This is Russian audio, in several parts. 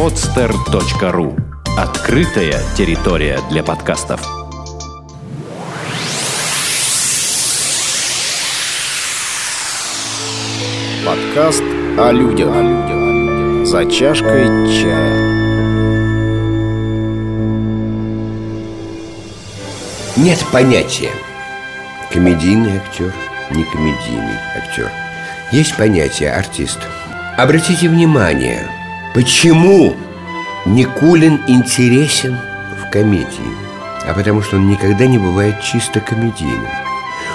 podster.ru Открытая территория для подкастов. Подкаст о людях. О людях. За чашкой чая. Нет понятия комедийный актер, не комедийный актер. Есть понятие артист. Обратите внимание, почему Никулин интересен в комедии? А потому что он никогда не бывает чисто комедийным.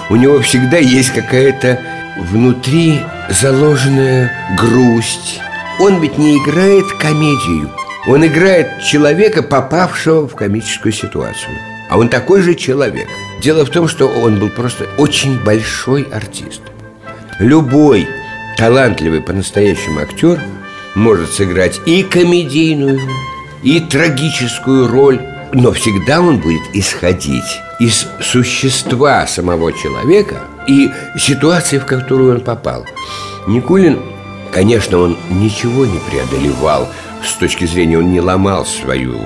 У него всегда есть какая-то внутри заложенная грусть. Он ведь не играет комедию. Он играет человека, попавшего в комическую ситуацию. А он такой же человек. Дело в том, что он был просто очень большой артист. Любой талантливый по-настоящему актер может сыграть и комедийную, и трагическую роль, но всегда он будет исходить из существа самого человека и ситуации, в которую он попал. Никулин, конечно, он ничего не преодолевал с точки зрения, он не ломал свою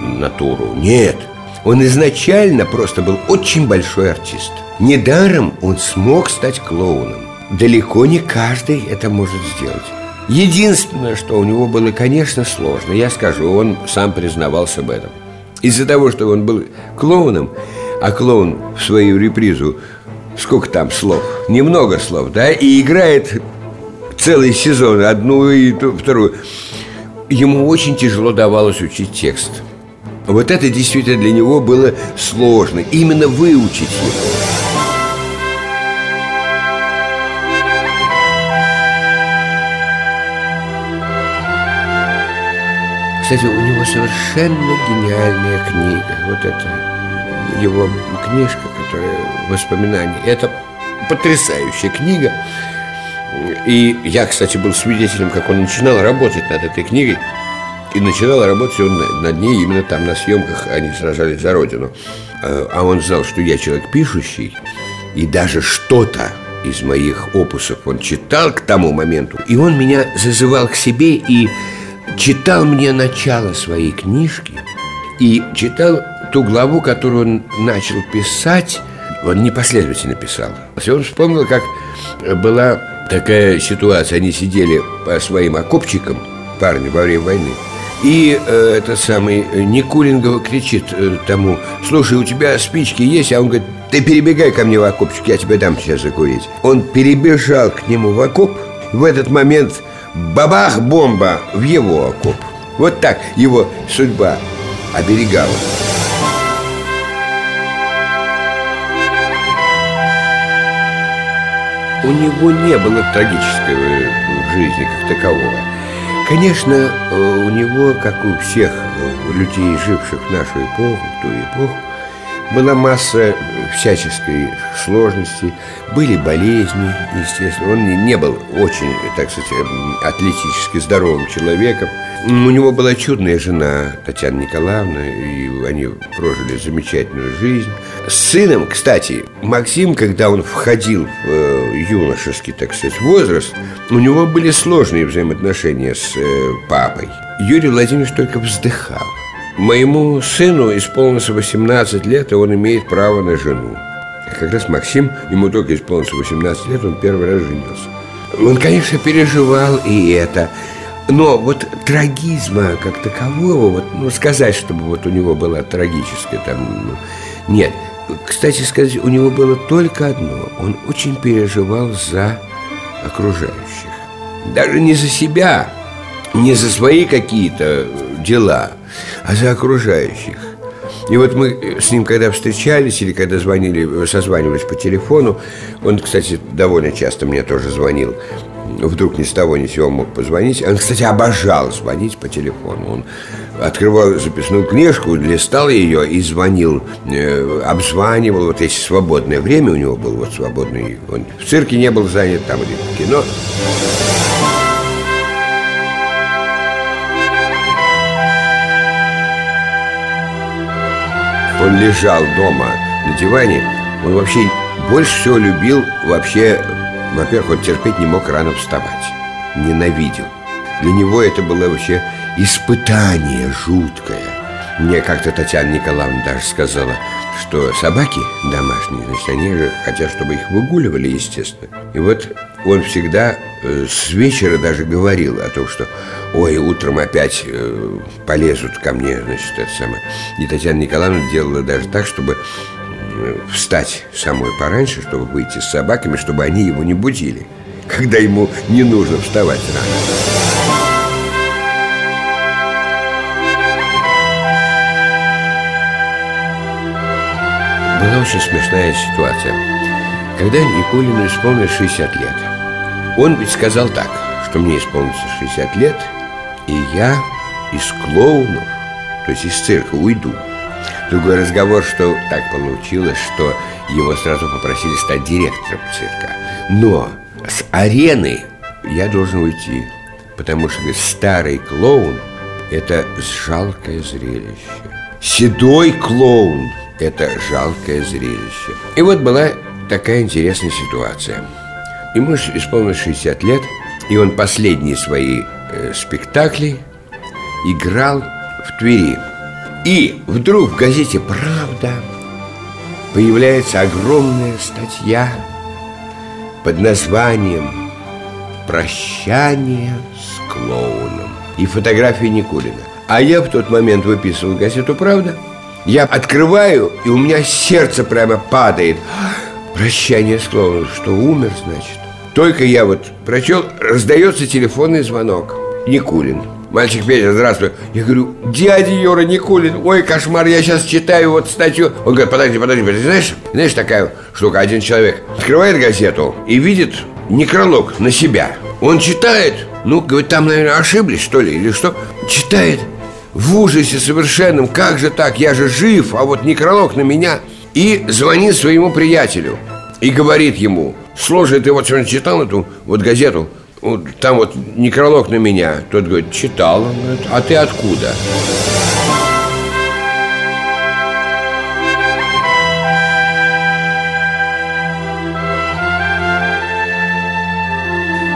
натуру. Нет, он изначально просто был очень большой артист. Недаром он смог стать клоуном. Далеко не каждый это может сделать. Единственное, что у него было, конечно, сложно. Я скажу, он сам признавался в этом. Из-за того, что он был клоуном А клоун в свою репризу Сколько там слов? Немного слов, да? И играет целый сезон Одну и вторую. Ему очень тяжело давалось учить текст. Вот это действительно для него было сложно. Именно выучить его Кстати, у него совершенно гениальная книга. Вот это его книжка, которая «Воспоминания». Это потрясающая книга. И я, кстати, был свидетелем, как он начинал работать над этой книгой. И начинал работать он над ней именно там, на съемках они сражались за Родину. А он знал, что я человек пишущий, и даже что-то из моих опусов он читал к тому моменту. И он меня зазывал к себе и читал мне начало своей книжки и читал ту главу, которую он начал писать, он непоследовательно писал. Он вспомнил, как была такая ситуация, они сидели по своим окопчикам, парни, во время войны, и э, этот самый Никулин кричит э, тому Слушай, у тебя спички есть? А он говорит, ты перебегай ко мне в окопчик, я тебе дам сейчас закурить Он перебежал к нему в окоп. В этот момент Бабах бомба в его окоп. Вот так его судьба оберегала. У него не было трагического в жизни как такового. Конечно, э, у него, как у всех э, людей, живших в нашу эпоху, в ту эпоху была масса всяческой сложности, были болезни, естественно. Он не был очень, так сказать, атлетически здоровым человеком. У него была чудная жена Татьяна Николаевна, и они прожили замечательную жизнь. С сыном, кстати, Максим, когда он входил в э, юношеский, так сказать, возраст, у него были сложные взаимоотношения с э, папой. Юрий Владимирович только вздыхал. Моему сыну исполнилось 18 лет, и он имеет право на жену. Как раз Максим, ему только исполнилось 18 лет, он первый раз женился. Он, конечно, переживал и это. Но вот трагизма как такового, вот, ну, сказать, чтобы вот у него было трагическое там, ну, нет. Кстати сказать, у него было только одно. Он очень переживал за окружающих. Даже не за себя, не за свои какие-то дела – а за окружающих. И вот мы с ним, когда встречались или когда звонили, созванивались по телефону, он, кстати, довольно часто мне тоже звонил, вдруг ни с того ни с сего мог позвонить. Он, кстати, обожал звонить по телефону. Он открывал записную книжку, листал ее и звонил, э, обзванивал. Вот если свободное время у него было, вот свободное, он в цирке не был занят, там или в кино. Он лежал дома на диване, он вообще больше всего любил вообще, во-первых, он терпеть не мог рано вставать, ненавидел. Для него это было вообще испытание жуткое. Мне как-то Татьяна Николаевна даже сказала, что собаки домашние, значит, они же хотят, чтобы их выгуливали, естественно. И вот он всегда э, с вечера даже говорил о том, что ой, утром опять э, полезут ко мне, значит, это самое. И Татьяна Николаевна делала даже так, чтобы э, встать самой пораньше, чтобы выйти с собаками, чтобы они его не будили, когда ему не нужно вставать рано. Была очень смешная ситуация. Когда Никулину исполнилось 60 лет, он ведь сказал так, что мне исполнится 60 лет, и я из клоунов, то есть из цирка, уйду. Другой разговор, что так получилось, что его сразу попросили стать директором цирка. Но с арены я должен уйти, потому что говорит, старый клоун – это жалкое зрелище. Седой клоун – это жалкое зрелище. И вот была такая интересная ситуация. Ему исполнилось 60 лет, и он последние свои э, спектакли играл в Твери. И вдруг в газете «Правда» появляется огромная статья под названием «Прощание с клоуном» и фотография Никулина. А я в тот момент выписывал газету «Правда», я открываю, и у меня сердце прямо падает. Прощание с клоуном, что умер, значит. Только я вот прочел, раздается телефонный звонок. Никулин. Мальчик Петя, здравствуй. Я говорю, дядя Юра Никулин, ой, кошмар, я сейчас читаю вот статью. Он говорит, подожди, подожди, подожди, знаешь, знаешь, такая штука, один человек открывает газету и видит некролог на себя. Он читает, ну, говорит, там, наверное, ошиблись, что ли, или что? Читает, в ужасе совершенном, как же так, я же жив, а вот некролог на меня. И звонит своему приятелю и говорит ему, слушай, ты вот сегодня читал эту вот газету, вот, там вот некролог на меня. Тот говорит, читал. Он говорит, а ты откуда?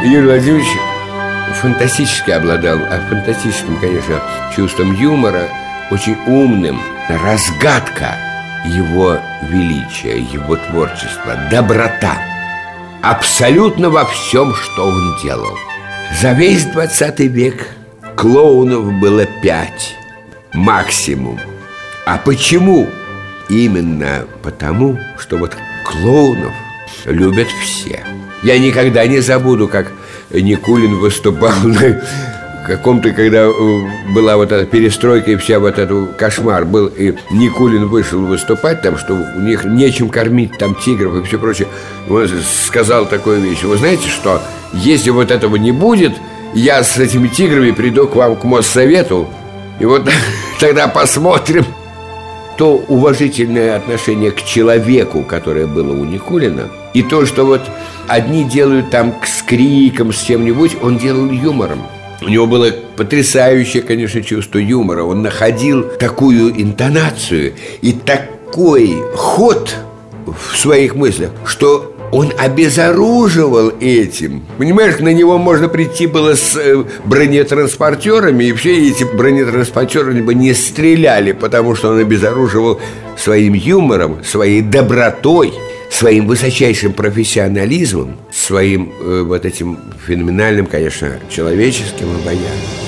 Юрий Владимирович фантастически обладал, а фантастическим, конечно, чувством юмора, очень умным. Разгадка его величия, его творчества, доброта. Абсолютно во всем, что он делал. За весь 20 век клоунов было пять, максимум. А почему? Именно потому, что вот клоунов любят все. Я никогда не забуду, как Никулин выступал на каком-то, когда э, была вот эта перестройка и вся вот этот кошмар был, и Никулин вышел выступать там, что у них нечем кормить там тигров и все прочее. Он сказал такую вещь. Вы знаете что? Если вот этого не будет, я с этими тиграми приду к вам к Моссовету, и вот тогда посмотрим. То уважительное отношение к человеку, которое было у Никулина, и то, что вот одни делают там с криком, с чем-нибудь, он делал юмором. У него было потрясающее, конечно, чувство юмора. Он находил такую интонацию и такой ход в своих мыслях, что он обезоруживал этим. Понимаешь, на него можно прийти было с э, бронетранспортерами, и все эти бронетранспортеры бы не стреляли, потому что он обезоруживал своим юмором, своей добротой – своим высочайшим профессионализмом, своим э, вот этим феноменальным, конечно, человеческим обаянием.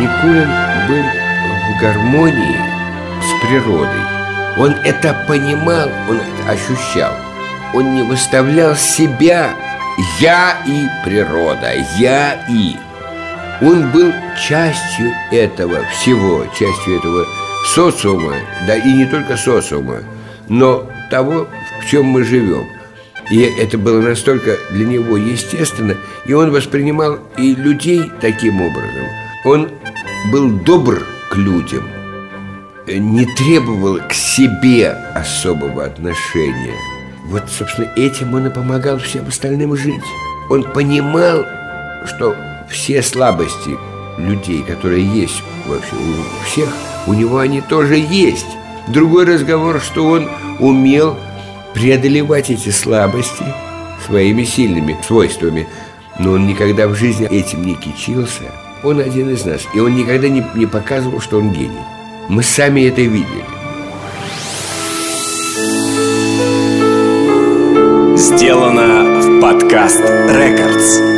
Никулин был в гармонии с природой. Он это понимал, он это ощущал. Он не выставлял себя «я и природа», «я и». Он был частью этого всего, частью этого социума, да и не только социума, но того, в чем мы живем. И это было настолько для него естественно, и он воспринимал и людей таким образом. Он был добр к людям, не требовал к себе особого отношения. Вот, собственно, этим он и помогал всем остальным жить. Он понимал, что все слабости людей, которые есть вообще у всех, у него они тоже есть. Другой разговор, что он умел преодолевать эти слабости своими сильными свойствами. Но он никогда в жизни этим не кичился. Он один из нас, и он никогда не, не показывал, что он гений. Мы сами это видели. Сделано в подкаст Рекордс.